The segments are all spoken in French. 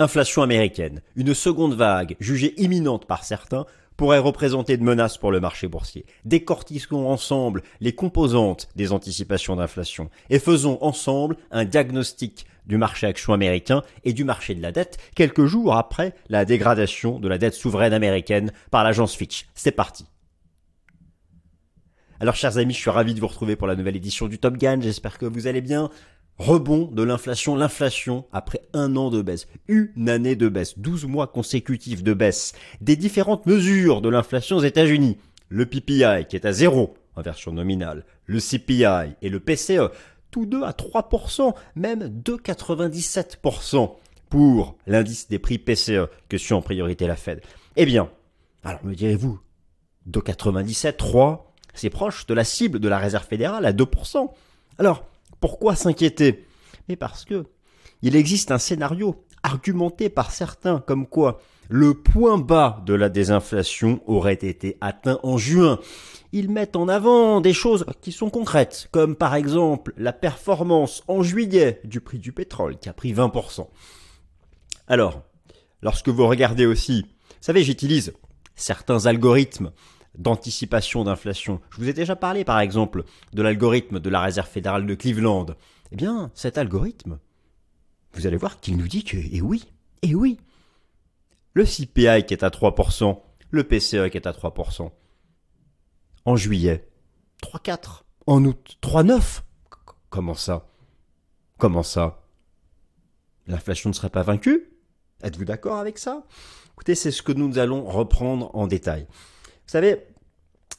Inflation américaine. Une seconde vague, jugée imminente par certains, pourrait représenter de menaces pour le marché boursier. Décortiquons ensemble les composantes des anticipations d'inflation et faisons ensemble un diagnostic du marché action américain et du marché de la dette quelques jours après la dégradation de la dette souveraine américaine par l'agence Fitch. C'est parti. Alors chers amis, je suis ravi de vous retrouver pour la nouvelle édition du Top Gun, j'espère que vous allez bien rebond de l'inflation, l'inflation après un an de baisse, une année de baisse, 12 mois consécutifs de baisse, des différentes mesures de l'inflation aux États-Unis, le PPI qui est à zéro en version nominale, le CPI et le PCE, tous deux à 3%, même 2,97% pour l'indice des prix PCE que suit en priorité la Fed. Eh bien, alors me direz-vous, 2,97, 3, c'est proche de la cible de la Réserve fédérale à 2%. Alors, pourquoi s'inquiéter? Mais parce que il existe un scénario argumenté par certains comme quoi le point bas de la désinflation aurait été atteint en juin. Ils mettent en avant des choses qui sont concrètes, comme par exemple la performance en juillet du prix du pétrole qui a pris 20%. Alors, lorsque vous regardez aussi, vous savez, j'utilise certains algorithmes d'anticipation d'inflation. Je vous ai déjà parlé par exemple de l'algorithme de la Réserve fédérale de Cleveland. Eh bien, cet algorithme, vous allez voir qu'il nous dit que, eh oui, eh oui, le CPI qui est à 3%, le PCE qui est à 3%, en juillet, 3,4, en août, 3,9. Comment ça? Comment ça? L'inflation ne serait pas vaincue? Êtes-vous d'accord avec ça? Écoutez, c'est ce que nous allons reprendre en détail. Vous savez,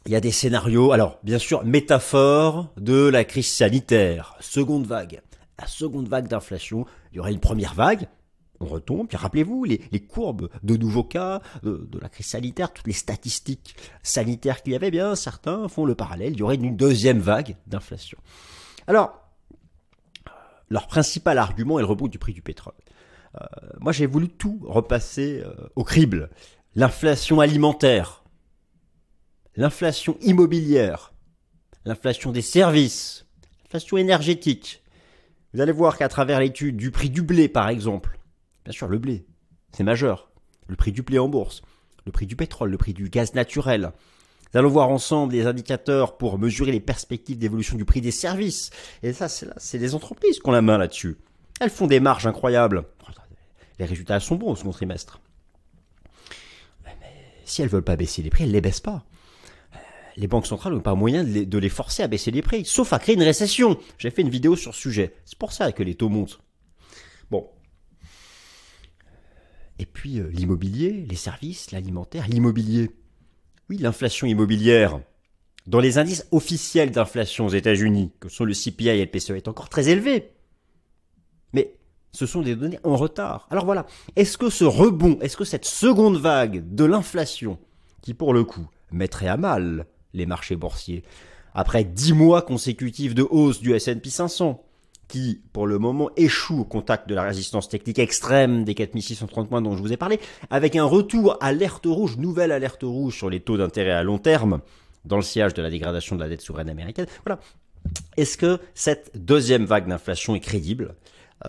il y a des scénarios, alors bien sûr, métaphore de la crise sanitaire, seconde vague. La seconde vague d'inflation, il y aurait une première vague, on retombe, puis rappelez-vous les, courbes de nouveaux cas, de, la crise sanitaire, toutes les statistiques sanitaires qu'il y avait, bien certains font le parallèle, il y aurait une deuxième vague d'inflation. Alors, leur principal argument est le rebond du prix du pétrole. Euh, moi j'ai voulu tout repasser euh, au crible. L'inflation alimentaire, l'inflation immobilière, l'inflation des services, l'inflation énergétique. Vous allez voir qu'à travers l'étude du prix du blé, par exemple, bien sûr, le blé, c'est majeur. Le prix du blé en bourse, le prix du pétrole, le prix du gaz naturel. Nous allons voir ensemble les indicateurs pour mesurer les perspectives d'évolution du prix des services. Et ça, c'est les entreprises qui ont la main là-dessus. Elles font des marges incroyables. Les résultats sont bons au second trimestre. Mais si elles veulent pas baisser les prix, elles les baissent pas les banques centrales n'ont pas moyen de les, forcer à baisser les prix, sauf à créer une récession. J'ai fait une vidéo sur ce sujet. C'est pour ça que les taux montent. Bon. Et puis euh, l'immobilier, les services, l'alimentaire, l'immobilier. Oui, l'inflation immobilière. Dans les indices officiels d'inflation aux États-Unis, que sont le CPI et le PCE, est encore très élevé. Mais ce sont des données en retard. Alors voilà, est-ce que ce rebond, est-ce que cette seconde vague de l'inflation, qui pour le coup mettrait à mal les marchés boursiers. Après dix mois consécutifs de hausse du S&P 500, qui pour le moment échoue au contact de la résistance technique extrême des 4630 points dont je vous ai parlé, avec un retour alerte rouge, nouvelle alerte rouge sur les taux d'intérêt à long terme, dans le sillage de la dégradation de la dette souveraine américaine. Voilà. Est-ce que cette deuxième vague d'inflation est crédible?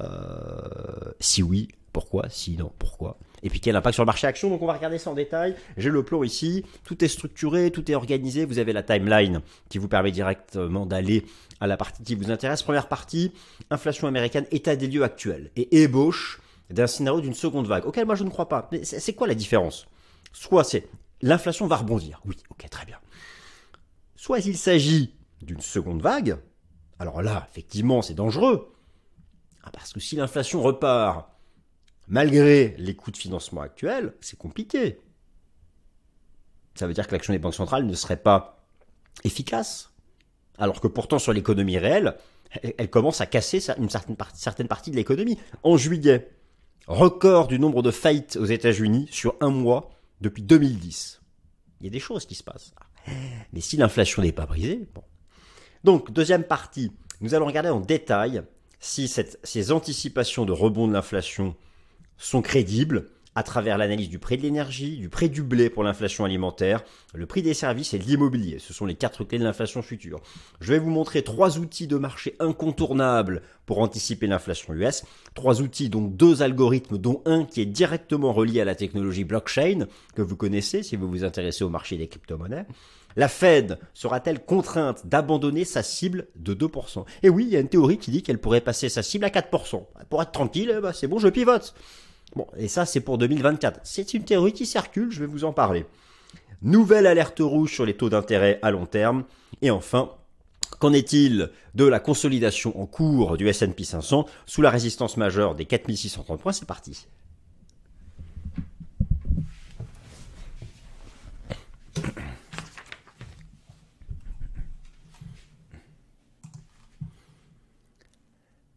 Euh, Si oui, pourquoi? Sinon, pourquoi? Et puis quel impact sur le marché action Donc on va regarder ça en détail. J'ai le plan ici. Tout est structuré, tout est organisé. Vous avez la timeline qui vous permet directement d'aller à la partie qui vous intéresse. Première partie, inflation américaine, état des lieux actuels et ébauche d'un scénario d'une seconde vague, auquel moi je ne crois pas. Mais c'est quoi la différence? Soit c'est l'inflation va rebondir. Oui, ok, très bien. Soit il s'agit d'une seconde vague. Alors là, effectivement, c'est dangereux. Ah, parce que si l'inflation repart malgré les coûts de financement actuels, c'est compliqué. Ça veut dire que l'action des banques centrales ne serait pas efficace. Alors que pourtant, sur l'économie réelle, elle commence à casser une certaine partie, de l'économie. En juillet, record du nombre de faillites aux États-Unis sur un mois depuis 2010. Il y a des choses qui se passent. Mais si l'inflation n'est pas brisée, bon. Donc, deuxième partie, nous allons regarder en détail si ces anticipations de rebond de l'inflation sont crédibles à travers l'analyse du prix de l'énergie, du prix du blé pour l'inflation alimentaire, le prix des services et de l'immobilier. Ce sont les quatre clés de l'inflation future. Je vais vous montrer trois outils de marché incontournables pour anticiper l'inflation US. Trois outils, donc deux algorithmes, dont un qui est directement relié à la technologie blockchain, que vous connaissez si vous vous intéressez au marché des crypto-monnaies. La Fed sera-t-elle contrainte d'abandonner sa cible de 2% Et oui, il y a une théorie qui dit qu'elle pourrait passer sa cible à 4%. Pour être tranquille, bah, c'est bon, je pivote. Bon, et ça c'est pour 2024. C'est une théorie qui circule, je vais vous en parler. Nouvelle alerte rouge sur les taux d'intérêt à long terme. Et enfin, Qu'en est-il de la consolidation en cours du S&P 500 sous la résistance majeure des 4630 points? C'est parti.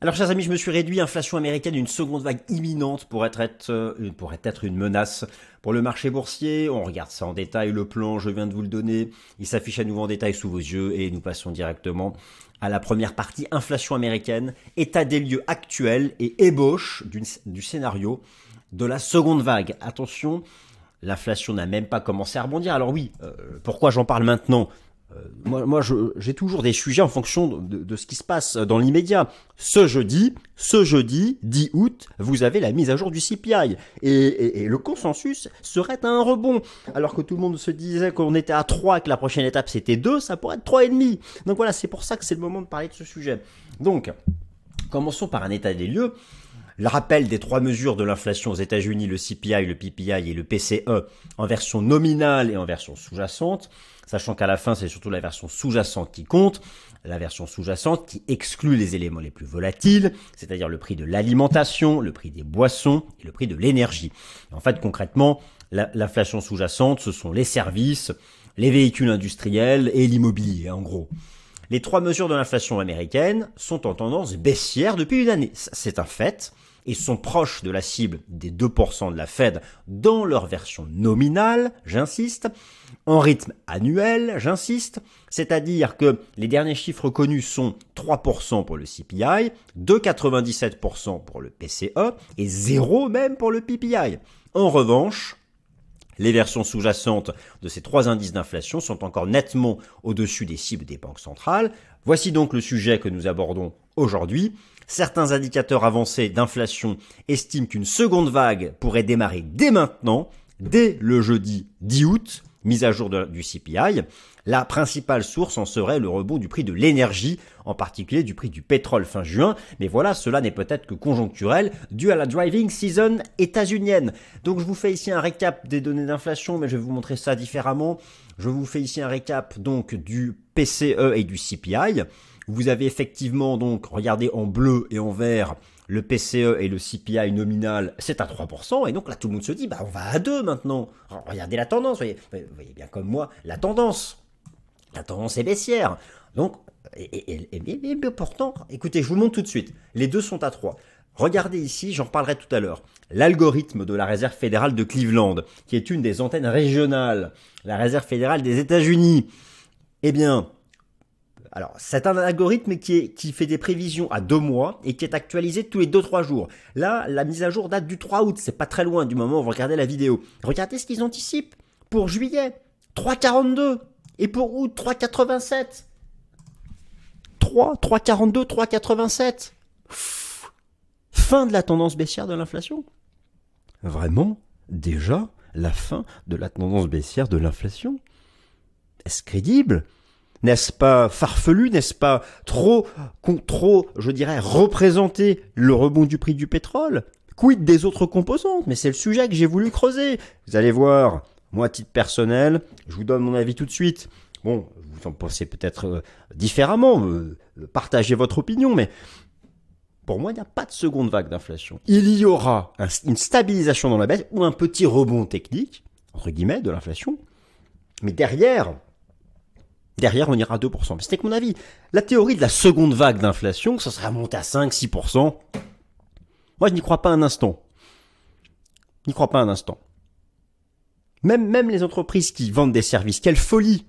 Alors, chers amis, je me suis réduit. Inflation américaine, une seconde vague imminente pourrait être, euh, pourrait être une menace pour le marché boursier. On regarde ça en détail. Le plan, je viens de vous le donner. Il s'affiche à nouveau en détail sous vos yeux et nous passons directement à la première partie. Inflation américaine, état des lieux actuels et ébauche du scénario de la seconde vague. Attention, l'inflation n'a même pas commencé à rebondir. Alors oui, euh, pourquoi j'en parle maintenant? Moi, moi j'ai toujours des sujets en fonction de, ce qui se passe dans l'immédiat. Ce jeudi, ce jeudi, 10 août, vous avez la mise à jour du CPI. Et, le consensus serait un rebond. Alors que tout le monde se disait qu'on était à 3 et que la prochaine étape c'était 2, ça pourrait être 3,5. Donc voilà, c'est pour ça que c'est le moment de parler de ce sujet. Donc, commençons par un état des lieux. Le rappel des trois mesures de l'inflation aux États-Unis, le CPI, le PPI et le PCE, en version nominale et en version sous-jacente sachant qu'à la fin, c'est surtout la version sous-jacente qui compte, la version sous-jacente qui exclut les éléments les plus volatiles, c'est-à-dire le prix de l'alimentation, le prix des boissons et le prix de l'énergie. En fait, concrètement, l'inflation sous-jacente, ce sont les services, les véhicules industriels et l'immobilier, en gros. Les trois mesures de l'inflation américaine sont en tendance baissière depuis une année. C'est un fait et sont proches de la cible des 2% de la Fed dans leur version nominale, j'insiste, en rythme annuel, j'insiste, c'est-à-dire que les derniers chiffres connus sont 3% pour le CPI, 2,97% pour le PCE et 0 même pour le PPI. En revanche, les versions sous-jacentes de ces trois indices d'inflation sont encore nettement au-dessus des cibles des banques centrales. Voici donc le sujet que nous abordons aujourd'hui. Certains indicateurs avancés d'inflation estiment qu'une seconde vague pourrait démarrer dès maintenant, dès le jeudi 10 août, mise à jour du CPI. La principale source en serait le rebond du prix de l'énergie, en particulier du prix du pétrole fin juin. Mais voilà, cela n'est peut-être que conjoncturel, dû à la driving season états-unienne. Donc je vous fais ici un récap des données d'inflation, mais je vais vous montrer ça différemment. Je vous fais ici un récap donc du PCE et du CPI. Vous avez effectivement donc, regardez en bleu et en vert, le PCE et le CPI nominal, c'est à 3%, et donc là tout le monde se dit, bah on va à 2 maintenant. regardez la tendance, vous voyez, bien comme moi, la tendance. La tendance est baissière. Donc, et, et, pourtant, écoutez, je vous montre tout de suite, les deux sont à 3. Regardez ici, j'en reparlerai tout à l'heure, l'algorithme de la Réserve fédérale de Cleveland, qui est une des antennes régionales, la Réserve fédérale des États-Unis. Eh bien, alors, c'est un algorithme qui, fait des prévisions à deux mois et qui est actualisé tous les deux trois jours. Là, la mise à jour date du 3 août, c'est pas très loin du moment où vous regardez la vidéo. Regardez ce qu'ils anticipent. Pour juillet, 3,42. Et pour août, 3,87. 3, 3,42, 3,87. Fin de la tendance baissière de l'inflation. Vraiment? Déjà la fin de la tendance baissière de l'inflation? Est-ce crédible? N'est-ce pas farfelu, n'est-ce pas trop, trop, je dirais, représenter le rebond du prix du pétrole? Quid des autres composantes? Mais c'est le sujet que j'ai voulu creuser. Vous allez voir, moi, à titre personnel, je vous donne mon avis tout de suite. Bon, vous en pensez peut-être euh, différemment, euh, partagez votre opinion, mais pour moi, il n'y a pas de seconde vague d'inflation. Il y aura une stabilisation dans la baisse ou un petit rebond technique, entre guillemets, de l'inflation. Mais derrière, Derrière, on ira à 2%. C'était que mon avis. La théorie de la seconde vague d'inflation, ça serait monté à 5-6%. Moi, je n'y crois pas un instant. Je n'y crois pas un instant. Même, même les entreprises qui vendent des services, quelle folie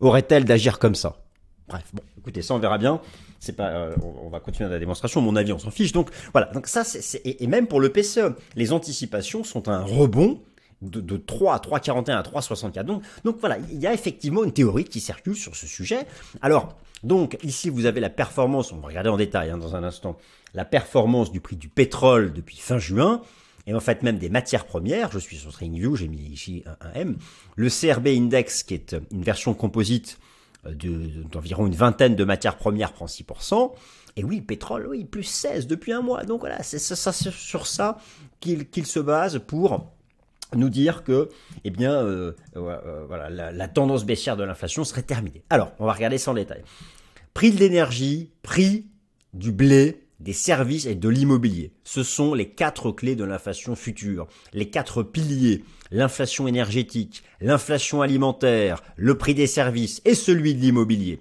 auraient-elles d'agir comme ça? Bref, bon, écoutez, ça on verra bien. C'est pas, euh, on, va continuer la démonstration. Mon avis, on s'en fiche. Donc voilà. Donc ça, c'est, et, même pour le PCE, les anticipations sont un rebond de, de 3 à 3,41 à 3,64. Donc, donc voilà, il y a effectivement une théorie qui circule sur ce sujet. Alors, donc ici, vous avez la performance, on va regarder en détail hein, dans un instant, la performance du prix du pétrole depuis fin juin, et en fait même des matières premières, je suis sur TradingView, j'ai mis ici un, M, le CRB Index, qui est une version composite euh, d'environ une vingtaine de matières premières, prend 6%, et oui, le pétrole, oui, plus 16 depuis un mois, donc voilà, c'est ça, sur ça qu'il se base pour nous dire que, eh bien, euh, euh, voilà, la, tendance baissière de l'inflation serait terminée. Alors, on va regarder ça en détail. Prix de l'énergie, prix du blé, des services et de l'immobilier. Ce sont les quatre clés de l'inflation future, les quatre piliers. L'inflation énergétique, l'inflation alimentaire, le prix des services et celui de l'immobilier.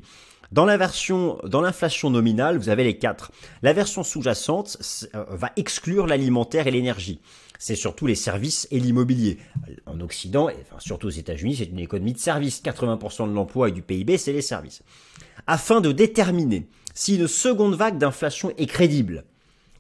Dans la version, dans l'inflation nominale, vous avez les quatre. La version sous-jacente euh, va exclure l'alimentaire et l'énergie. C'est surtout les services et l'immobilier. En Occident, et surtout aux États-Unis, c'est une économie de services. 80% de l'emploi et du PIB, c'est les services. Afin de déterminer si une seconde vague d'inflation est crédible,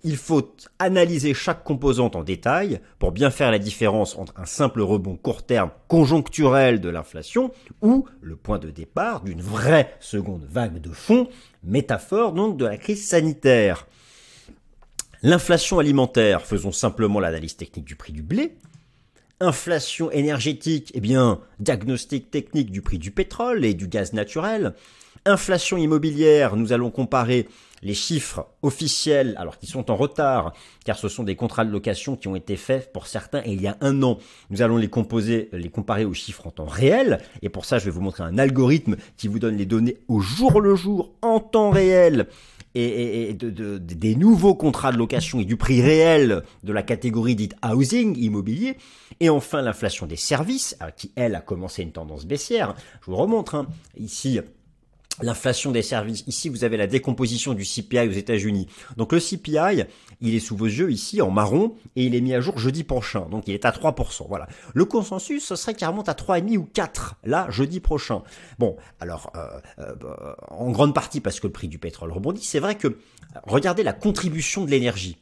il faut analyser chaque composante en détail pour bien faire la différence entre un simple rebond court terme conjoncturel de l'inflation ou le point de départ d'une vraie seconde vague de fond, métaphore donc de la crise sanitaire. L'inflation alimentaire, faisons simplement l'analyse technique du prix du blé. Inflation énergétique, eh bien, diagnostic technique du prix du pétrole et du gaz naturel. Inflation immobilière, nous allons comparer les chiffres officiels, alors qui sont en retard, car ce sont des contrats de location qui ont été faits pour certains il y a un an. Nous allons les composer, les comparer aux chiffres en temps réel, et pour ça, je vais vous montrer un algorithme qui vous donne les données au jour le jour, en temps réel, et, des nouveaux contrats de location et du prix réel de la catégorie dite housing, immobilier, et enfin l'inflation des services, qui elle a commencé une tendance baissière. Je vous remontre hein. ici l'inflation des services. Ici, vous avez la décomposition du CPI aux États-Unis. Donc le CPI, il est sous vos yeux ici en marron et il est mis à jour jeudi prochain. Donc il est à 3%. Voilà. Le consensus, ce serait qu'il remonte à 3,5 ou 4 là jeudi prochain. Bon, alors euh, euh, en grande partie parce que le prix du pétrole rebondit. C'est vrai que regardez la contribution de l'énergie.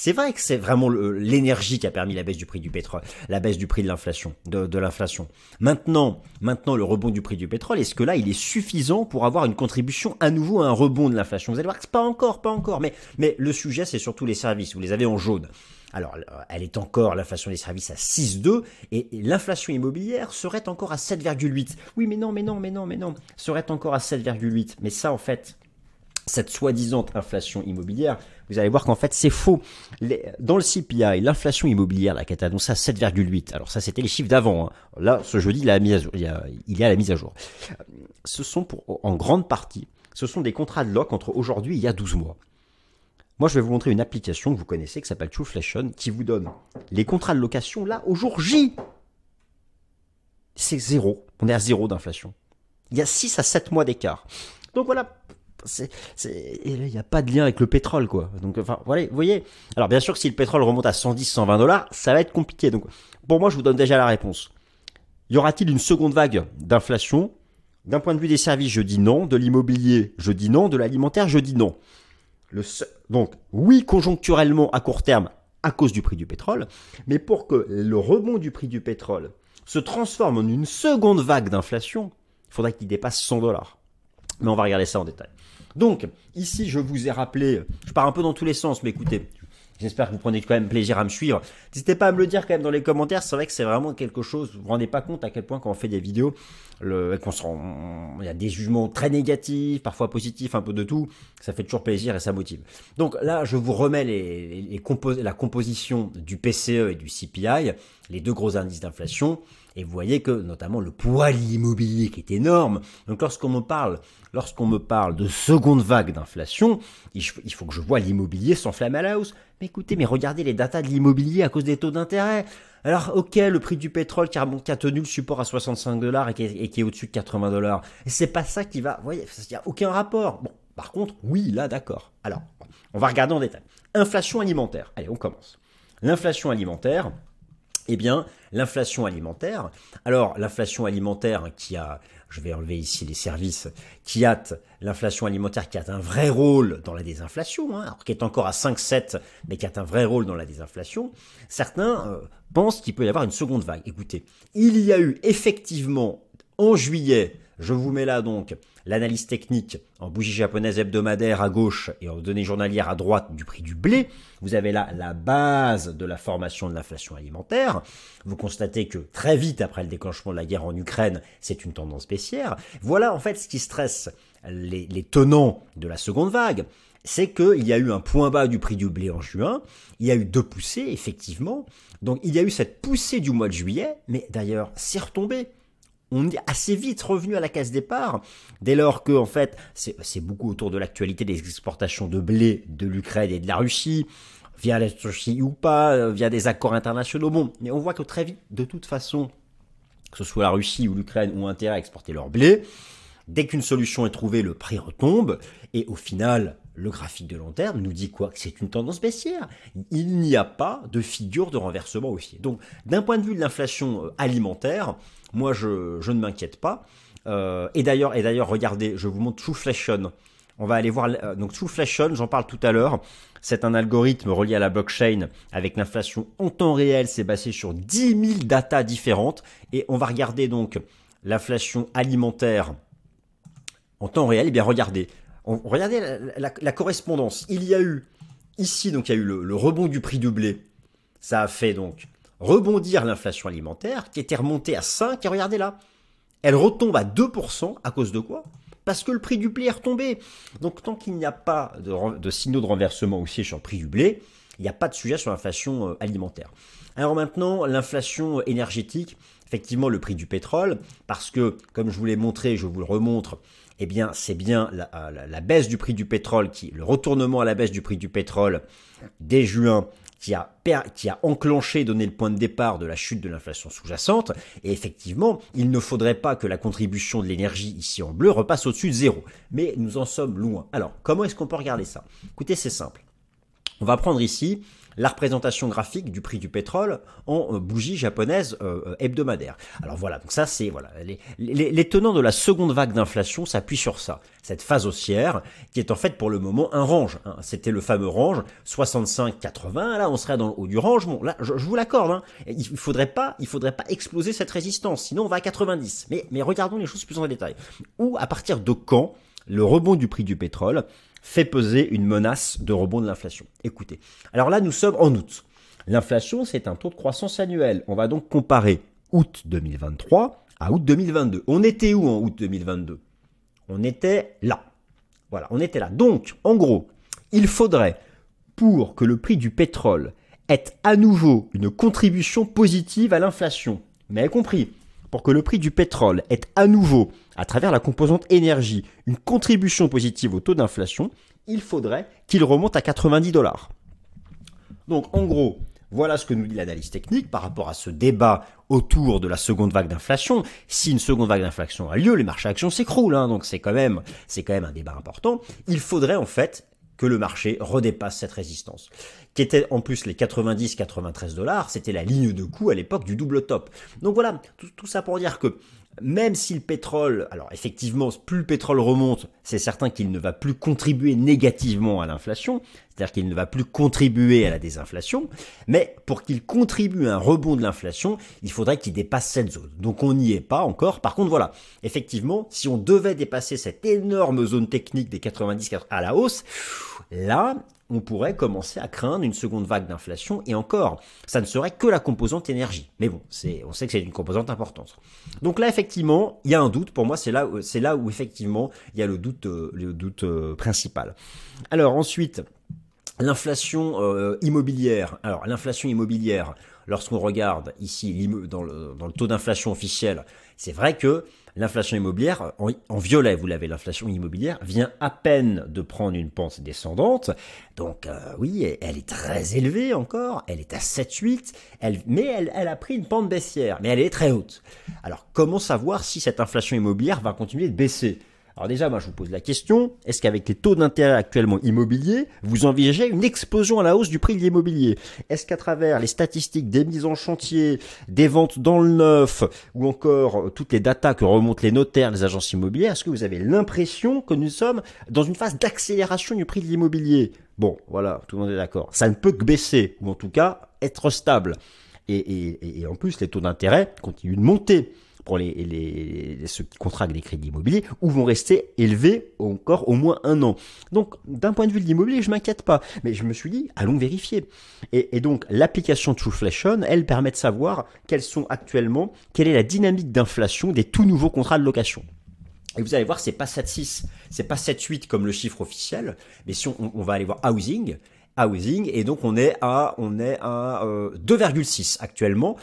C'est vrai que c'est vraiment l'énergie qui a permis la baisse du prix du pétrole, la baisse du prix de l'inflation, de, l'inflation. Maintenant, maintenant le rebond du prix du pétrole, est-ce que là il est suffisant pour avoir une contribution à nouveau à un rebond de l'inflation? Vous allez voir que pas encore, pas encore. Mais, mais le sujet c'est surtout les services. Vous les avez en jaune. Alors, elle est encore, l'inflation des services, à 6,2 et l'inflation immobilière serait encore à 7,8. Oui, mais non, mais non, mais non, mais non, serait encore à 7,8. Mais ça, en fait, cette soi-disant inflation immobilière, vous allez voir qu'en fait c'est faux. dans le CPI, l'inflation immobilière là, qui est annoncée à 7,8, alors ça c'était les chiffres d'avant, hein. là ce jeudi il, a mis à jour, il, y a, il à la mise à jour. Ce sont pour, en grande partie, ce sont des contrats de loc entre aujourd'hui et il y a 12 mois. Moi, je vais vous montrer une application que vous connaissez qui s'appelle Trueflation qui vous donne les contrats de location là au jour J. C'est zéro. On est à zéro d'inflation. Il y a 6 à 7 mois d'écart. Donc voilà, c'est, il n'y a pas de lien avec le pétrole, quoi. Donc, enfin, voilà, vous voyez. Alors, bien sûr si le pétrole remonte à 110, 120 dollars, ça va être compliqué. Donc, pour moi, je vous donne déjà la réponse. Y aura-t-il une seconde vague d'inflation? D'un point de vue des services, je dis non. De l'immobilier, je dis non. De l'alimentaire, je dis non. Donc, oui, conjoncturellement, à court terme, à cause du prix du pétrole. Mais pour que le rebond du prix du pétrole se transforme en une seconde vague d'inflation, il faudrait qu'il dépasse 100 dollars. Mais on va regarder ça en détail. Donc, ici, je vous ai rappelé, je pars un peu dans tous les sens, mais écoutez, J'espère que vous prenez quand même plaisir à me suivre. N'hésitez pas à me le dire quand même dans les commentaires. C'est vrai que c'est vraiment quelque chose. Vous vous rendez pas compte à quel point quand on fait des vidéos, le, qu'on se rend, il y a des jugements très négatifs, parfois positifs, un peu de tout. Ça fait toujours plaisir et ça motive. Donc là, je vous remets les, les, la composition du PCE et du CPI, les deux gros indices d'inflation. Et vous voyez que notamment le poids de l'immobilier qui est énorme. Donc lorsqu'on me parle, lorsqu'on me parle de seconde vague d'inflation, il faut que je vois l'immobilier s'enflammer à la hausse. Mais écoutez, mais regardez les datas de l'immobilier à cause des taux d'intérêt. Alors ok, le prix du pétrole qui a, qui a tenu le support à 65 dollars et qui est, au-dessus de 80 dollars. C'est pas ça qui va. Vous voyez, il n'y a aucun rapport. Bon, par contre, oui, là, d'accord. Alors, on va regarder en détail. Inflation alimentaire. Allez, on commence. L'inflation alimentaire, eh bien, l'inflation alimentaire. Alors, l'inflation alimentaire qui a je vais enlever ici les services, qui hâtent l'inflation alimentaire, qui a un vrai rôle dans la désinflation, hein, alors qui est encore à 5,7, mais qui a un vrai rôle dans la désinflation, certains euh, pensent qu'il peut y avoir une seconde vague. Écoutez, il y a eu effectivement en juillet, je vous mets là donc l'analyse technique en bougie japonaise hebdomadaire à gauche et en données journalières à droite du prix du blé. Vous avez là la base de la formation de l'inflation alimentaire. Vous constatez que très vite après le déclenchement de la guerre en Ukraine, c'est une tendance baissière. Voilà en fait ce qui stresse les, tenants de la seconde vague c'est qu'il y a eu un point bas du prix du blé en juin, il y a eu deux poussées, effectivement, donc il y a eu cette poussée du mois de juillet, mais d'ailleurs c'est retombé on est assez vite revenu à la case départ, dès lors que, en fait, c'est beaucoup autour de l'actualité des exportations de blé de l'Ukraine et de la Russie, via la Russie ou pas, euh, via des accords internationaux. Bon, mais on voit que très vite, de toute façon, que ce soit la Russie ou l'Ukraine ont intérêt à exporter leur blé. Dès qu'une solution est trouvée, le prix retombe, et au final, le graphique de long terme nous dit quoi? Que c'est une tendance baissière. Il n'y a pas de figure de renversement haussier. Donc, d'un point de vue de l'inflation euh, alimentaire, moi, je, ne m'inquiète pas. Euh, et d'ailleurs, et d'ailleurs, regardez, je vous montre Trueflation. On va aller voir euh, donc Trueflation, j'en parle tout à l'heure. C'est un algorithme relié à la blockchain avec l'inflation en temps réel. C'est basé sur 10 000 datas différentes et on va regarder donc l'inflation alimentaire en temps réel. Et eh bien, regardez, regardez la, correspondance. Il y a eu ici donc il y a eu le, rebond du prix du blé. Ça a fait donc rebondir l'inflation alimentaire qui était remontée à 5 et regardez là, elle retombe à 2% à cause de quoi? Parce que le prix du blé est retombé. Donc tant qu'il n'y a pas de, signaux de renversement aussi sur le prix du blé, il n'y a pas de sujet sur l'inflation euh, alimentaire. Alors maintenant, l'inflation énergétique, effectivement le prix du pétrole, parce que comme je vous l'ai montré, je vous le remontre, eh bien c'est bien la, la, baisse du prix du pétrole, qui, le retournement à la baisse du prix du pétrole dès juin qui a, qui a enclenché, donné le point de départ de la chute de l'inflation sous-jacente. Et effectivement, il ne faudrait pas que la contribution de l'énergie ici en bleu repasse au-dessus de zéro. Mais nous en sommes loin. Alors, comment est-ce qu'on peut regarder ça? Écoutez, c'est simple. On va prendre ici la représentation graphique du prix du pétrole en euh, bougie japonaise euh, euh, hebdomadaire. Alors voilà, donc ça c'est voilà les, tenants de la seconde vague d'inflation s'appuient sur ça, cette phase haussière qui est en fait pour le moment un range. Hein. C'était le fameux range 65-80. Là, on serait dans le haut du range. Bon, là, je, vous l'accorde. Hein. Il faudrait pas, il faudrait pas exploser cette résistance, sinon on va à 90. Mais mais regardons les choses plus en détail. Ou à partir de quand le rebond du prix du pétrole fait peser une menace de rebond de l'inflation. Écoutez, alors là nous sommes en août. L'inflation, c'est un taux de croissance annuel. On va donc comparer août 2023 à août 2022. On était où en août 2022 On était là. Voilà, on était là. Donc, en gros, il faudrait, pour que le prix du pétrole ait à nouveau une contribution positive à l'inflation, mais avez compris, pour que le prix du pétrole ait à nouveau, à travers la composante énergie, une contribution positive au taux d'inflation, il faudrait qu'il remonte à 90 dollars. Donc en gros, voilà ce que nous dit l'analyse technique par rapport à ce débat autour de la seconde vague d'inflation. Si une seconde vague d'inflation a lieu, les marchés actions s'écroulent, hein, donc c'est quand même, c'est quand même un débat important. Il faudrait en fait que le marché redépasse cette résistance, qui était en plus les 90-93 dollars, c'était la ligne de coût à l'époque du double top. Donc voilà, tout, ça pour dire que même si le pétrole, alors effectivement, plus le pétrole remonte, c'est certain qu'il ne va plus contribuer négativement à l'inflation, c'est-à-dire qu'il ne va plus contribuer à la désinflation, mais pour qu'il contribue à un rebond de l'inflation, il faudrait qu'il dépasse cette zone. Donc on n'y est pas encore. Par contre, voilà, effectivement, si on devait dépasser cette énorme zone technique des 90 à la hausse, là, on pourrait commencer à craindre une seconde vague d'inflation et encore, ça ne serait que la composante énergie. Mais bon, c'est, on sait que c'est une composante importante. Donc là, effectivement, il y a un doute. Pour moi, c'est là, c'est là où effectivement il y a le doute, euh, le doute euh, principal. Alors ensuite, l'inflation euh, immobilière. Alors l'inflation immobilière, lorsqu'on regarde ici dans le, dans le taux d'inflation officiel, c'est vrai que L'inflation immobilière, en, violet, vous l'avez, l'inflation immobilière vient à peine de prendre une pente descendante. Donc euh, oui, elle est très élevée encore, elle est à 7-8, elle, mais elle a pris une pente baissière, mais elle est très haute. Alors comment savoir si cette inflation immobilière va continuer de baisser? Alors déjà, moi je vous pose la question, est-ce qu'avec les taux d'intérêt actuellement immobiliers, vous envisagez une explosion à la hausse du prix de l'immobilier? Est-ce qu'à travers les statistiques des mises en chantier, des ventes dans le neuf, ou encore euh, toutes les datas que remontent les notaires, les agences immobilières, est-ce que vous avez l'impression que nous sommes dans une phase d'accélération du prix de l'immobilier? Bon, voilà, tout le monde est d'accord. Ça ne peut que baisser, ou en tout cas être stable. Et, et en plus, les taux d'intérêt continuent de monter pour les, les, ceux qui contractent des crédits immobiliers, ou vont rester élevés encore au moins un an. Donc, d'un point de vue de l'immobilier, je m'inquiète pas. Mais je me suis dit, allons vérifier. Et, donc, l'application Trueflation, elle permet de savoir quelles sont actuellement, quelle est la dynamique d'inflation des tout nouveaux contrats de location. Et vous allez voir, c'est pas 7,6, c'est pas 7,8 comme le chiffre officiel, mais si on, on va aller voir housing, housing, et donc on est à, on est à euh, 2,6 actuellement,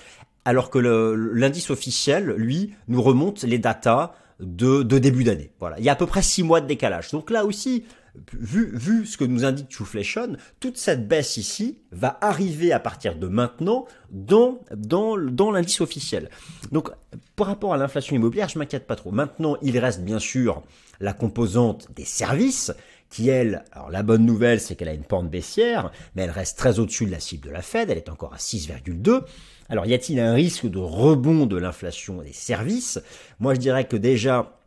alors que l'indice officiel, lui, nous remonte les datas de, début d'année. Voilà, il y a à peu près six mois de décalage. Donc là aussi, vu, vu ce que nous indique Trueflation, toute cette baisse ici va arriver à partir de maintenant dans, dans, dans l'indice officiel. Donc, par rapport à l'inflation immobilière, je m'inquiète pas trop. Maintenant, il reste bien sûr la composante des services, qui elle, alors la bonne nouvelle, c'est qu'elle a une pente baissière, mais elle reste très au-dessus de la cible de la Fed, elle est encore à 6,2. Alors y a-t-il un risque de rebond de l'inflation des services? Moi je dirais que déjà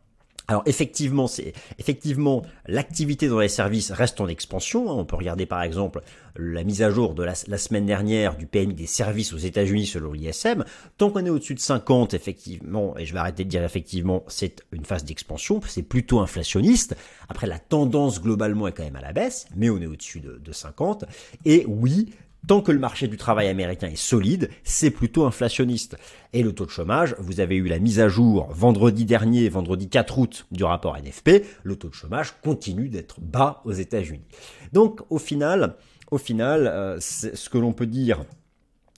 alors effectivement, c'est effectivement l'activité dans les services reste en expansion. Hein. On peut regarder par exemple la mise à jour de la, semaine dernière du PMI des services aux États-Unis selon l'ISM. Tant qu'on est au-dessus de 50, effectivement, et je vais arrêter de dire effectivement, c'est une phase d'expansion, c'est plutôt inflationniste. Après, la tendance globalement est quand même à la baisse, mais on est au-dessus de, de 50. Et oui, Tant que le marché du travail américain est solide, c'est plutôt inflationniste. Et le taux de chômage, vous avez eu la mise à jour vendredi dernier, vendredi 4 août du rapport NFP, le taux de chômage continue d'être bas aux États-Unis. Donc au final, au final, euh, ce que l'on peut dire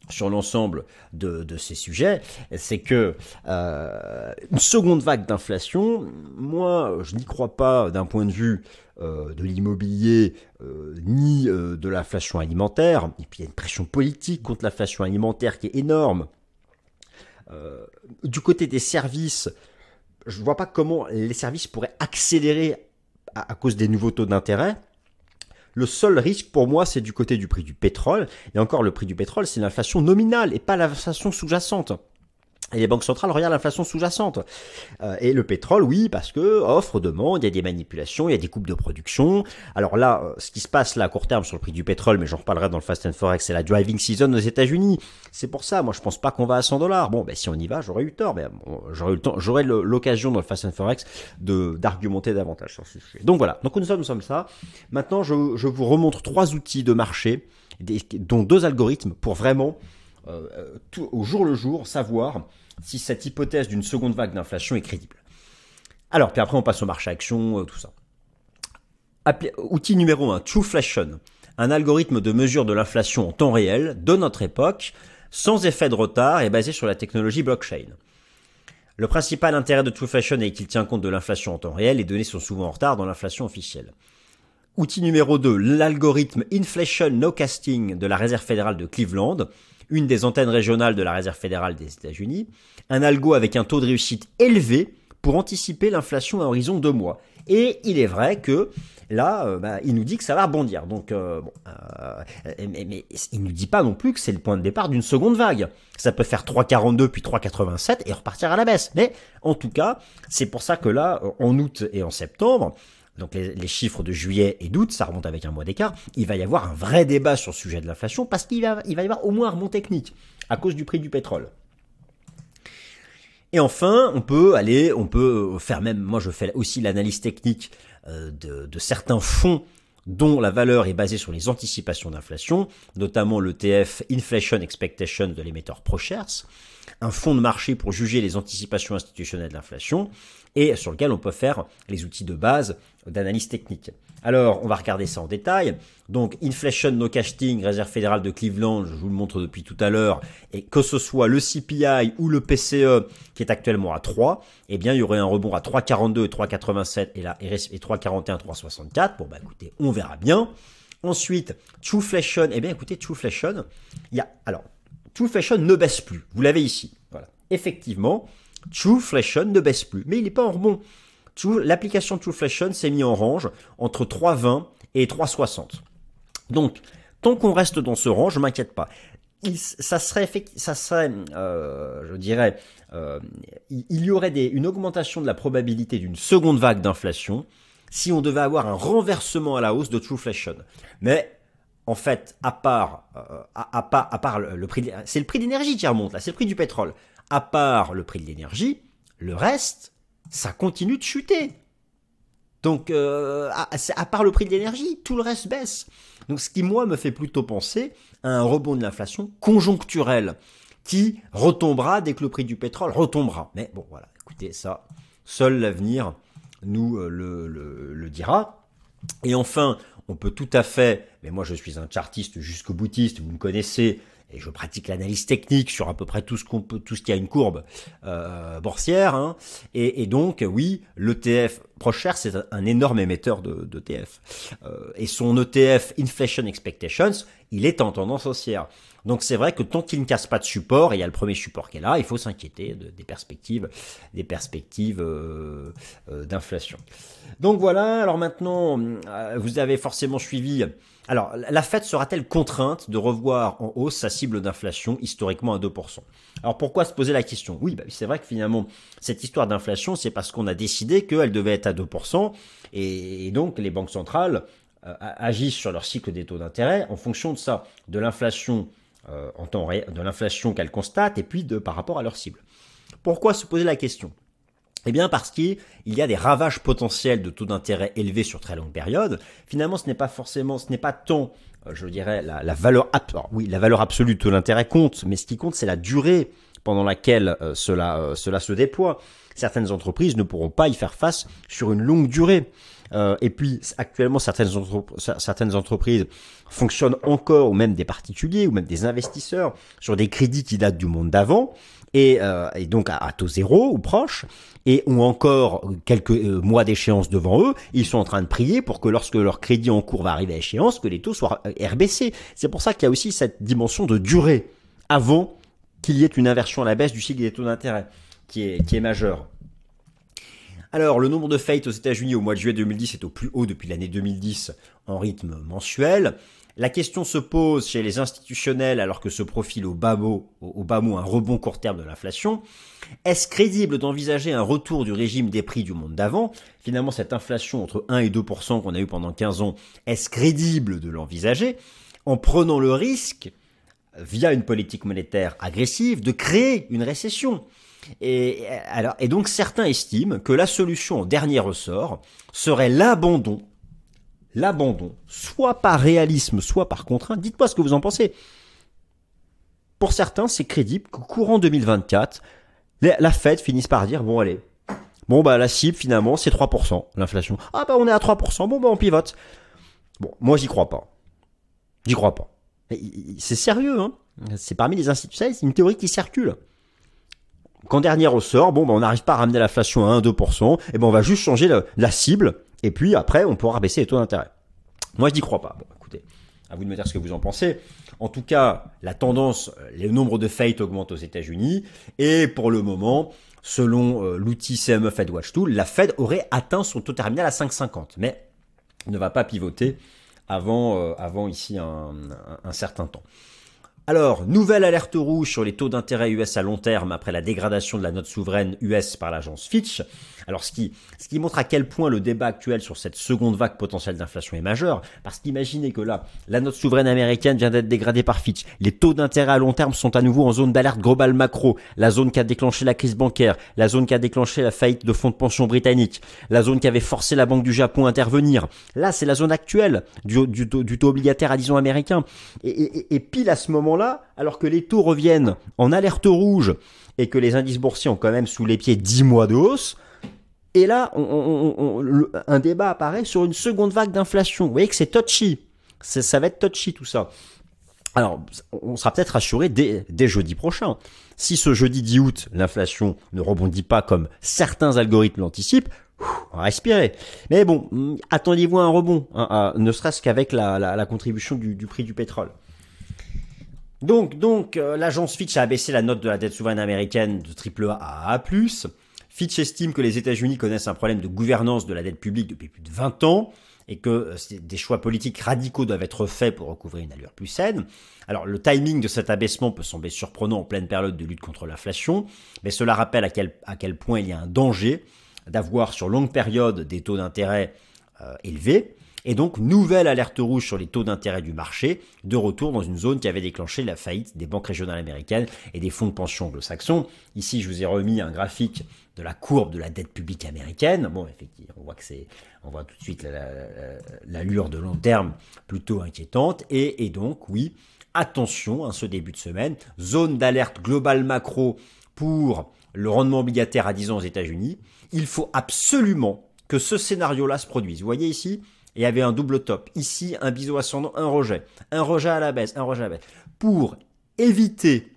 sur l'ensemble de, ces sujets, c'est que euh, une seconde vague d'inflation, moi, je n'y crois pas d'un point de vue euh, de l'immobilier euh, ni de l'inflation alimentaire. Et puis il y a une pression politique contre l'inflation alimentaire qui est énorme. du côté des services, je ne vois pas comment les services pourraient accélérer à cause des nouveaux taux d'intérêt. Le seul risque pour moi, c'est du côté du prix du pétrole. Et encore, le prix du pétrole, c'est l'inflation nominale et pas l'inflation sous-jacente. Et les banques centrales regardent l'inflation sous-jacente. Euh, et le pétrole, oui, parce que offre, demande, il y a des manipulations, il y a des coupes de production. Alors là, euh, ce qui se passe là à court terme sur le prix du pétrole, mais j'en reparlerai dans le Fast and Forex, c'est la driving season aux États-Unis. C'est pour ça, moi je pense pas qu'on va à 100 dollars. Bon, ben si on y va, j'aurais eu tort, mais j'aurais eu le temps, j'aurais l'occasion dans le Fast and Forex de d'argumenter davantage sur ce sujet. Donc voilà, donc nous sommes, nous sommes ça. Maintenant, je, je vous remontre trois outils de marché, dont deux algorithmes pour vraiment tout, au jour le jour savoir si cette hypothèse d'une seconde vague d'inflation est crédible. Alors, puis après, on passe au marché action, euh, tout ça. outil numéro 1, Trueflation, un algorithme de mesure de l'inflation en temps réel de notre époque, sans effet de retard et basé sur la technologie blockchain. Le principal intérêt de Trueflation est qu'il tient compte de l'inflation en temps réel, les données sont souvent en retard dans l'inflation officielle. Outil numéro 2, l'algorithme Inflation No Casting de la Réserve fédérale de Cleveland, une des antennes régionales de la Réserve fédérale des États-Unis, un algo avec un taux de réussite élevé pour anticiper l'inflation à horizon de deux mois. Et il est vrai que là, euh, bah, il nous dit que ça va rebondir. Donc, euh, bon, euh, mais, mais, il nous dit pas non plus que c'est le point de départ d'une seconde vague. Ça peut faire 3,42 puis 3,87 et repartir à la baisse. Mais en tout cas, c'est pour ça que là, en août et en septembre, donc les, chiffres de juillet et d'août, ça remonte avec un mois d'écart, il va y avoir un vrai débat sur le sujet de l'inflation parce qu'il va, y avoir au moins un rebond technique à cause du prix du pétrole. Et enfin, on peut aller, on peut faire même, moi je fais aussi l'analyse technique euh, de, certains fonds dont la valeur est basée sur les anticipations d'inflation, notamment l'ETF Inflation Expectation de l'émetteur ProShares, un fonds de marché pour juger les anticipations institutionnelles de l'inflation, et sur lequel on peut faire les outils de base d'analyse technique. Alors, on va regarder ça en détail. Donc, Inflation No Casting, Réserve fédérale de Cleveland, je vous le montre depuis tout à l'heure, et que ce soit le CPI ou le PCE qui est actuellement à 3, eh bien, il y aurait un rebond à 3,42 et 3,87 et là, et 3,41, 3,64. Bon, bah, écoutez, on verra bien. Ensuite, Trueflation, eh bien, écoutez, Trueflation, il y a, alors, Trueflation ne baisse plus. Vous l'avez ici. Voilà. Effectivement, Trueflation ne baisse plus, mais il n'est pas en rebond. l'application Trueflation s'est mis en range entre 3,20 et 3,60. Donc, tant qu'on reste dans ce range, je m'inquiète pas. ça serait, ça serait, euh, je dirais, euh, il y aurait une augmentation de la probabilité d'une seconde vague d'inflation si on devait avoir un renversement à la hausse de Trueflation. Mais en fait, à part, euh, à part le, prix, c'est le prix d'énergie qui remonte là, c'est le prix du pétrole. À part le prix de l'énergie, le reste, ça continue de chuter. Donc, euh, à, part le prix de l'énergie, tout le reste baisse. Donc, ce qui moi me fait plutôt penser à un rebond de l'inflation conjoncturel qui retombera dès que le prix du pétrole retombera. Mais bon, voilà, écoutez, ça, seul l'avenir nous euh, le, le, le dira. Et enfin, on peut tout à fait, mais moi je suis un chartiste jusqu'au boutiste, vous me connaissez, et je pratique l'analyse technique sur à peu près tout ce qu'on peut, tout ce qui a une courbe euh, boursière. Hein. Et, donc, oui, l'ETF ProShare, c'est un énorme émetteur d'ETF. De, euh, et son ETF Inflation Expectations, il est en tendance haussière. Donc c'est vrai que tant qu'il ne casse pas de support, et il y a le premier support qui est là, il faut s'inquiéter de, des perspectives, des perspectives euh, euh d'inflation. Donc voilà. Alors maintenant, euh, vous avez forcément suivi alors, la Fed sera-t-elle contrainte de revoir en hausse sa cible d'inflation historiquement à 2% Alors pourquoi se poser la question? Oui, bah, c'est vrai que finalement, cette histoire d'inflation, c'est parce qu'on a décidé qu'elle devait être à 2%, et, donc les banques centrales euh, agissent sur leur cycle des taux d'intérêt en fonction de ça, de l'inflation euh, en temps réel, de l'inflation qu'elles constatent, et puis de par rapport à leur cible. Pourquoi se poser la question? Eh bien parce qu'il y a des ravages potentiels de taux d'intérêt élevés sur très longue période. Finalement, ce n'est pas forcément, ce n'est pas tant, euh, je dirais, la, valeur, oui, la valeur absolue de taux d'intérêt compte, mais ce qui compte, c'est la durée pendant laquelle euh, cela, cela se déploie. Certaines entreprises ne pourront pas y faire face sur une longue durée. Et puis actuellement, certaines, entreprises fonctionnent encore, ou même des particuliers, ou même des investisseurs, sur des crédits qui datent du monde d'avant et, euh, donc à, taux zéro ou proche, et ont encore quelques euh, mois d'échéance devant eux, ils sont en train de prier pour que lorsque leur crédit en cours va arriver à échéance, que les taux soient euh, RBC. C'est pour ça qu'il y a aussi cette dimension de durée avant qu'il y ait une inversion à la baisse du cycle des taux d'intérêt qui est, qui est majeure. Alors, le nombre de faillites aux États-Unis au mois de juillet 2010 est au plus haut depuis l'année 2010 en rythme mensuel. La question se pose chez les institutionnels alors que se profile au bas mot, au bas un rebond court terme de l'inflation. Est-ce crédible d'envisager un retour du régime des prix du monde d'avant? Finalement, cette inflation entre 1 et 2% qu'on a eu pendant 15 ans, est-ce crédible de l'envisager? En prenant le risque, via une politique monétaire agressive, de créer une récession et, alors, et donc certains estiment que la solution en dernier ressort serait l'abandon l'abandon, soit par réalisme, soit par contrainte. Dites-moi ce que vous en pensez. Pour certains, c'est crédible qu'au courant 2024, la Fed finisse par dire, bon allez, bon bah la cible finalement c'est 3%, l'inflation. Ah bah on est à 3%, bon bah on pivote. Bon, moi j'y crois pas. J'y crois pas. C'est sérieux, hein. C'est parmi les institutions, c'est une théorie qui circule. Quand dernier ressort, bon bah on n'arrive pas à ramener l'inflation à 1-2%, et ben on va juste changer la cible et puis après, on pourra baisser les taux d'intérêt. Moi, je n'y crois pas. Bon, écoutez, à vous de me dire ce que vous en pensez. En tout cas, la tendance, euh, le nombre de faillites augmente aux États-Unis. Et pour le moment, selon euh, l'outil CME Fed Watch Tool, la Fed aurait atteint son taux terminal à 5,50. Mais ne va pas pivoter avant, euh, avant ici un certain temps. Alors, nouvelle alerte rouge sur les taux d'intérêt US à long terme après la dégradation de la note souveraine US par l'agence Fitch. Alors, ce qui, ce qui montre à quel point le débat actuel sur cette seconde vague potentielle d'inflation est majeur, parce qu'imaginez que là, la note souveraine américaine vient d'être dégradée par Fitch, les taux d'intérêt à long terme sont à nouveau en zone d'alerte globale macro, la zone qui a déclenché la crise bancaire, la zone qui a déclenché la faillite de fonds de pension britanniques, la zone qui avait forcé la Banque du Japon à intervenir. Là, c'est la zone actuelle du, taux obligataire à 10 ans américain. Et, pile à ce moment alors que les taux reviennent en alerte rouge et que les indices boursiers ont quand même sous les pieds 10 mois de hausse, et là, un débat apparaît sur une seconde vague d'inflation. Vous voyez que c'est touchy. Ça va être touchy tout ça. Alors, on sera peut-être rassuré dès, jeudi prochain. Si ce jeudi 10 août, l'inflation ne rebondit pas comme certains algorithmes l'anticipent, respirer. Mais bon, attendez-vous à un rebond, hein, ne serait-ce qu'avec la, contribution du prix du pétrole. Donc, donc, euh, l'agence Fitch a abaissé la note de la dette souveraine américaine de AAA à A+. Fitch estime que les États-Unis connaissent un problème de gouvernance de la dette publique depuis plus de 20 ans et que euh, des choix politiques radicaux doivent être faits pour recouvrir une allure plus saine. Alors le timing de cet abaissement peut sembler surprenant en pleine période de lutte contre l'inflation, mais cela rappelle à quel, point il y a un danger d'avoir sur longue période des taux d'intérêt euh, élevés, et donc nouvelle alerte rouge sur les taux d'intérêt du marché, de retour dans une zone qui avait déclenché la faillite des banques régionales américaines et des fonds de pension anglo-saxons. Ici, je vous ai remis un graphique de la courbe de la dette publique américaine. Bon, effectivement, on voit que c'est, on voit tout de suite l'allure de long terme plutôt inquiétante. Et, donc, oui, attention, à hein, ce début de semaine, zone d'alerte globale macro pour le rendement obligataire à 10 ans aux États-Unis. Il faut absolument que ce scénario-là se produise. Vous voyez ici, y avait un double top. Ici, un biseau ascendant, un rejet. Un rejet à la baisse, un rejet à la baisse. Pour éviter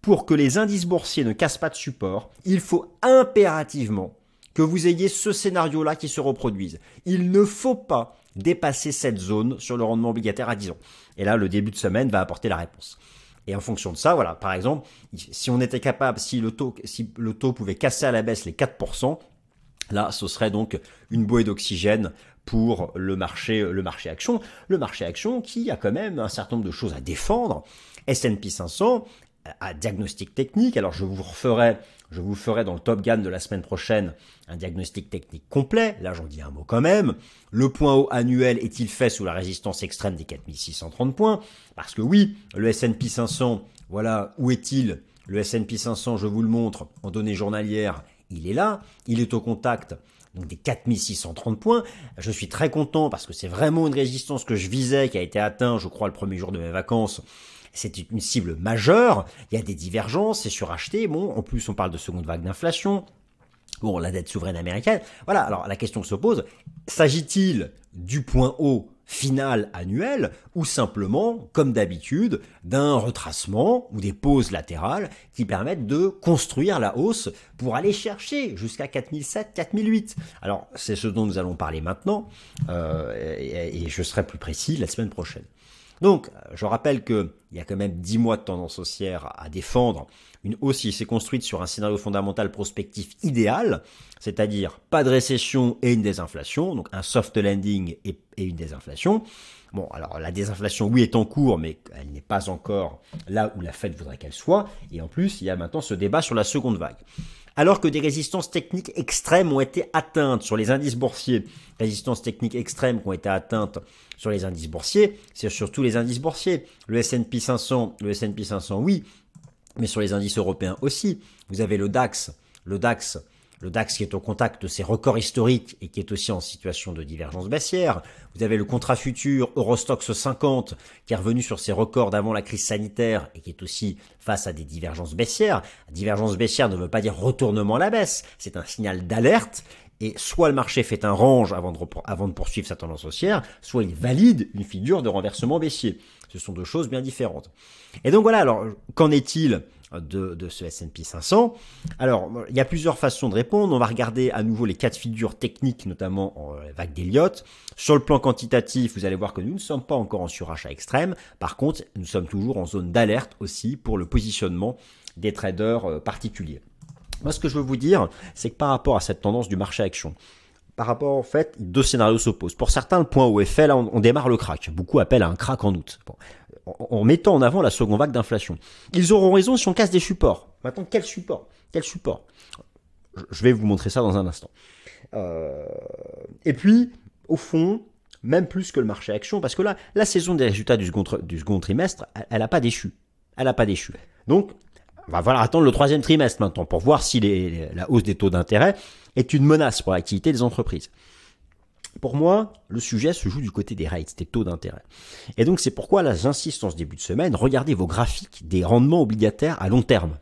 pour que les indices boursiers ne cassent pas de support, il faut impérativement que vous ayez ce scénario-là qui se reproduise. Il ne faut pas dépasser cette zone sur le rendement obligataire à 10 ans. Et là, le début de semaine va apporter la réponse. Et en fonction de ça, voilà, par exemple, si on était capable, si le taux, si le taux pouvait casser à la baisse les 4%, là, ce serait donc une bouée d'oxygène pour le marché, le marché action. Le marché action qui a quand même un certain nombre de choses à défendre. S&P 500 à diagnostic technique. Alors je vous referai, je vous ferai dans le Top Gun de la semaine prochaine un diagnostic technique complet. Là j'en dis un mot quand même. Le point haut annuel est-il fait sous la résistance extrême des 4630 points? Parce que oui, le S&P 500, voilà, où est-il Le S&P 500, je vous le montre en données journalières, il est là, il est au contact donc des 4630 points. Je suis très content parce que c'est vraiment une résistance que je visais, qui a été atteinte, je crois, le premier jour de mes vacances. C'est une cible majeure. Il y a des divergences, c'est suracheté. Bon, en plus, on parle de seconde vague d'inflation. Bon, la dette souveraine américaine. Voilà. Alors, la question se pose, s'agit-il du point haut final annuel ou simplement, comme d'habitude, d'un retracement ou des pauses latérales qui permettent de construire la hausse pour aller chercher jusqu'à 4007, 4008. Alors, c'est ce dont nous allons parler maintenant euh, et, et je serai plus précis la semaine prochaine. Donc, je rappelle qu'il y a quand même 10 mois de tendance haussière à défendre. Une hausse qui s'est construite sur un scénario fondamental prospectif idéal, c'est-à-dire pas de récession et une désinflation, donc un soft landing et, une désinflation. Bon, alors la désinflation, oui, est en cours, mais elle n'est pas encore là où la Fed voudrait qu'elle soit. Et en plus, il y a maintenant ce débat sur la seconde vague alors que des résistances techniques extrêmes ont été atteintes sur les indices boursiers. Résistances techniques extrêmes qui ont été atteintes sur les indices boursiers, c'est surtout les indices boursiers. Le S&P 500, le S&P 500, oui, mais sur les indices européens aussi. Vous avez le DAX, le DAX le DAX qui est au contact de ses records historiques et qui est aussi en situation de divergence baissière. Vous avez le contrat futur Eurostox 50 qui est revenu sur ses records d'avant la crise sanitaire et qui est aussi face à des divergences baissières. Divergence baissière ne veut pas dire retournement à la baisse, c'est un signal d'alerte et soit le marché fait un range avant de, poursuivre sa tendance haussière, soit il valide une figure de renversement baissier. Ce sont deux choses bien différentes. Et donc voilà, alors qu'en est-il de, ce S&P 500. Alors, il y a plusieurs façons de répondre. On va regarder à nouveau les cas de figure techniques, notamment en euh, vague d'Elliott. Sur le plan quantitatif, vous allez voir que nous ne sommes pas encore en surachat extrême. Par contre, nous sommes toujours en zone d'alerte aussi pour le positionnement des traders euh, particuliers. Moi, ce que je veux vous dire, c'est que par rapport à cette tendance du marché action, par rapport en fait, deux scénarios s'opposent. Pour certains, le point fait, là, on, démarre le crack. Beaucoup appellent à un crack en août en, mettant en avant la seconde vague d'inflation. Ils auront raison si on casse des supports. Maintenant, quel support? Quel support? Je vais vous montrer ça dans un instant. Euh, et puis, au fond, même plus que le marché action, parce que là, la saison des résultats du second, du second trimestre, elle n'a pas déchu. Elle n'a pas déchu. Donc, on va falloir attendre le troisième trimestre maintenant pour voir si la hausse des taux d'intérêt est une menace pour l'activité des entreprises. Pour moi, le sujet se joue du côté des rates, des taux d'intérêt. Et donc c'est pourquoi là j'insiste en ce début de semaine, regardez vos graphiques des rendements obligataires à long terme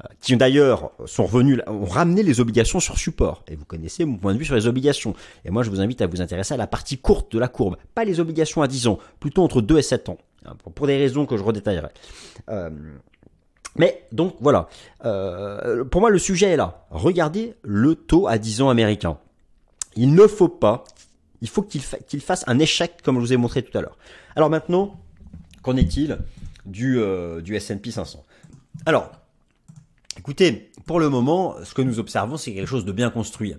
euh, qui d'ailleurs sont revenus, ont ramené les obligations sur support. Et vous connaissez mon point de vue sur les obligations. Et moi, je vous invite à vous intéresser à la partie courte de la courbe, pas les obligations à 10 ans, plutôt entre 2 et 7 ans, hein, pour des raisons que je redétaillerai. Euh, mais donc voilà, euh, pour moi le sujet est là. Regardez le taux à 10 ans américain. Il ne faut pas, il faut qu'il fasse un échec comme je vous ai montré tout à l'heure. Alors maintenant, qu'en est-il du, euh, du S&P 500 Alors, écoutez, pour le moment, ce que nous observons, c'est quelque chose de bien construit.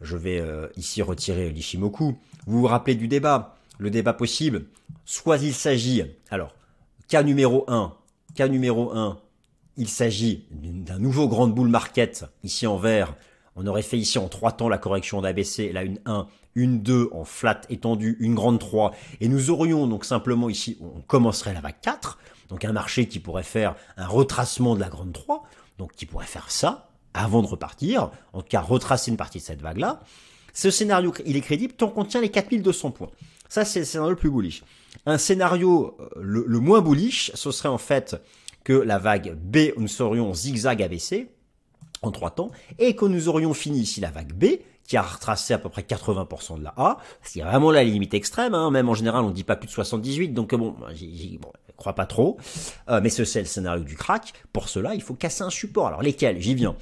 Je vais euh, ici retirer l'Ishimoku. Vous vous rappelez du débat? Le débat possible, soit il s'agit, alors, cas numéro 1, cas numéro 1, il s'agit d'un nouveau grand bull market, ici en vert. On aurait fait ici en trois temps la correction d'ABC, là une 1, une 2 en flat étendue, une grande 3. Et nous aurions donc simplement ici, on commencerait la vague 4, donc un marché qui pourrait faire un retracement de la grande 3, donc qui pourrait faire ça avant de repartir, en tout cas retracer une partie de cette vague-là. Ce scénario, il est crédible tant qu'on tient les 4200 points. Ça, c'est le scénario le plus bullish. Un scénario euh, le, le moins bullish, ce serait en fait que la vague B, nous serions zigzag ABC en trois temps, et que nous aurions fini ici la vague B, qui a retracé à peu près 80% de la A. C'est vraiment la limite extrême, hein. même en général on dit pas plus de 78, donc bon, j'y bon, crois pas trop. Euh, mais ce c'est le scénario du crack. Pour cela, il faut casser un support. Alors lesquels? J'y viens.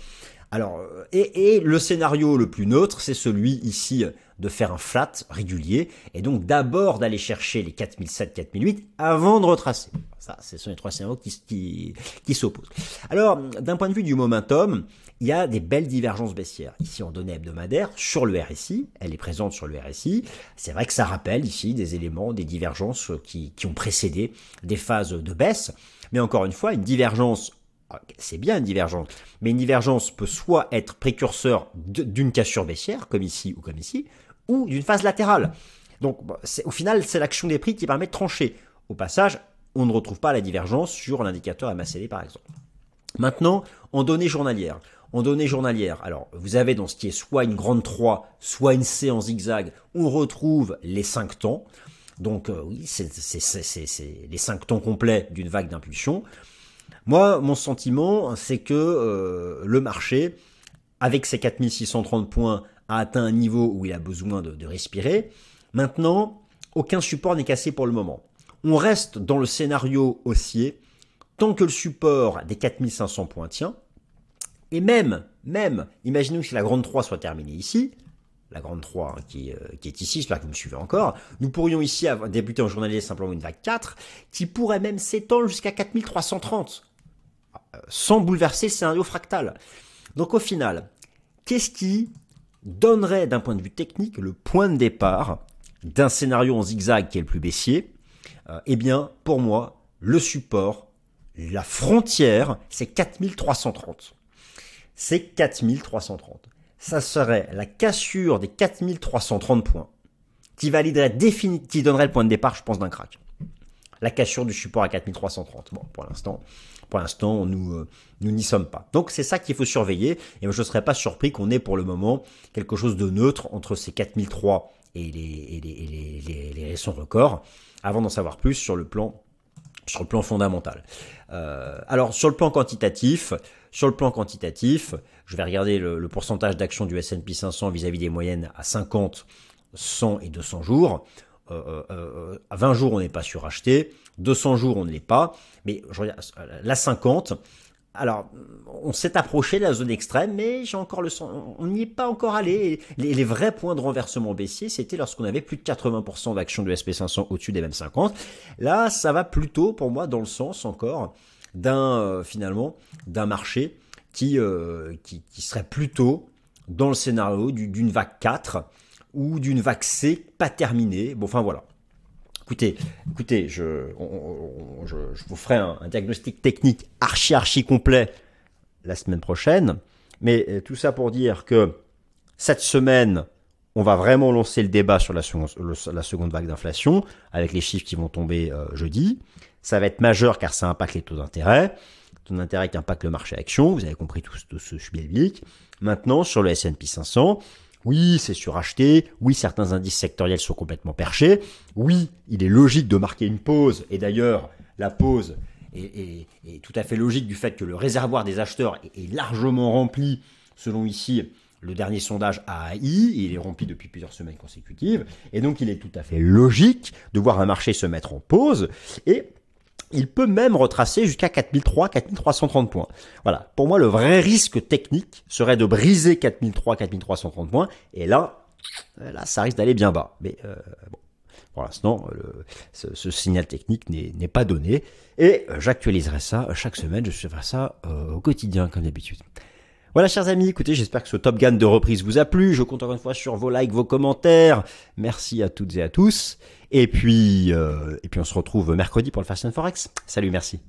Alors, euh, et, et, le scénario le plus neutre, c'est celui ici de faire un flat régulier, et donc d'abord d'aller chercher les 4007, 4008 avant de retracer. Ça, ce sont les trois scénarios qui, qui, qui s'opposent. Alors, d'un point de vue du momentum, il y a des belles divergences baissières. Ici, en données hebdomadaires, sur le RSI, elle est présente sur le RSI. C'est vrai que ça rappelle ici des éléments, des divergences qui, qui ont précédé des phases de baisse. Mais encore une fois, une divergence c'est bien une divergence, mais une divergence peut soit être précurseur d'une cassure baissière, comme ici ou comme ici, ou d'une phase latérale. Donc, au final, c'est l'action des prix qui permet de trancher. Au passage, on ne retrouve pas la divergence sur l'indicateur MACD, par exemple. Maintenant, en données journalières. En données journalières, alors vous avez dans ce qui est soit une grande 3, soit une C en zigzag, on retrouve les 5 temps. Donc euh, oui, c'est les 5 temps complets d'une vague d'impulsion. Moi, mon sentiment, c'est que euh, le marché, avec ses 4630 points, a atteint un niveau où il a besoin de, respirer. Maintenant, aucun support n'est cassé pour le moment. On reste dans le scénario haussier tant que le support des 4500 points tient. Et même, même, imaginons que la grande 3 soit terminée ici, la grande 3 hein, qui, euh, qui, est ici, j'espère que vous me suivez encore, nous pourrions ici débuter en journalier simplement une vague 4, qui pourrait même s'étendre jusqu'à 4330, euh, sans bouleverser le scénario fractal. Donc au final, qu'est-ce qui donnerait d'un point de vue technique le point de départ d'un scénario en zigzag qui est le plus baissier? Euh, Eh bien, pour moi, le support, la frontière, c'est 4330 c'est 4330. Ça serait la cassure des 4330 points qui validerait définitivement, qui donnerait le point de départ, je pense, d'un crack. La cassure du support à 4330. Bon, pour l'instant, pour l'instant, nous, euh, nous n'y sommes pas. Donc, c'est ça qu'il faut surveiller. Et je ne serais pas surpris qu'on ait pour le moment quelque chose de neutre entre ces 4003 et les, les, les, les, les records, avant d'en savoir plus sur le plan sur le plan fondamental. Euh, alors sur le plan quantitatif, sur le plan quantitatif, je vais regarder le, pourcentage d'action du S&P 500 vis-à-vis des moyennes à 50, 100 et 200 jours. Euh, euh, euh, à 20 jours, on n'est pas suracheté. 200 jours, on ne l'est pas. Mais la 50, alors, on s'est approché de la zone extrême, mais j'ai encore le sens, on n'y est pas encore allé. Les, vrais points de renversement baissier, c'était lorsqu'on avait plus de 80% d'actions du SP500 au-dessus des mêmes 50. Là, ça va plutôt, pour moi, dans le sens encore d'un, euh, finalement, d'un marché qui, euh, qui, qui, serait plutôt dans le scénario d'une vague 4 ou d'une vague C pas terminée. Bon, enfin voilà. Écoutez, écoutez, je, je, vous ferai un, diagnostic technique archi archi complet la semaine prochaine. Mais euh, tout ça pour dire que cette semaine, on va vraiment lancer le débat sur la seconde, vague d'inflation avec les chiffres qui vont tomber euh, jeudi. Ça va être majeur car ça impacte les taux d'intérêt. Taux d'intérêt qui impacte le marché action. Vous avez compris tout, tout ce biblique. Maintenant, sur le S&P 500, oui, c'est suracheté. Oui, certains indices sectoriels sont complètement perchés. Oui, il est logique de marquer une pause. Et d'ailleurs, la pause est, tout à fait logique du fait que le réservoir des acheteurs est, largement rempli, selon ici le dernier sondage AAI, il est rempli depuis plusieurs semaines consécutives, et donc il est tout à fait logique de voir un marché se mettre en pause, et il peut même retracer jusqu'à 4003, 4330 points. Voilà. Pour moi, le vrai risque technique serait de briser 4003, 4330 points. Et là, là, ça risque d'aller bien bas. Mais euh, bon, pour l'instant, ce, ce, signal technique n'est pas donné. Et j'actualiserai ça chaque semaine. Je ferai ça euh, au quotidien, comme d'habitude. Voilà, chers amis, écoutez, j'espère que ce Top Gun de reprise vous a plu. Je compte encore une fois sur vos likes, vos commentaires. Merci à toutes et à tous. Et puis, euh, et puis on se retrouve mercredi pour le and Forex. Salut, merci.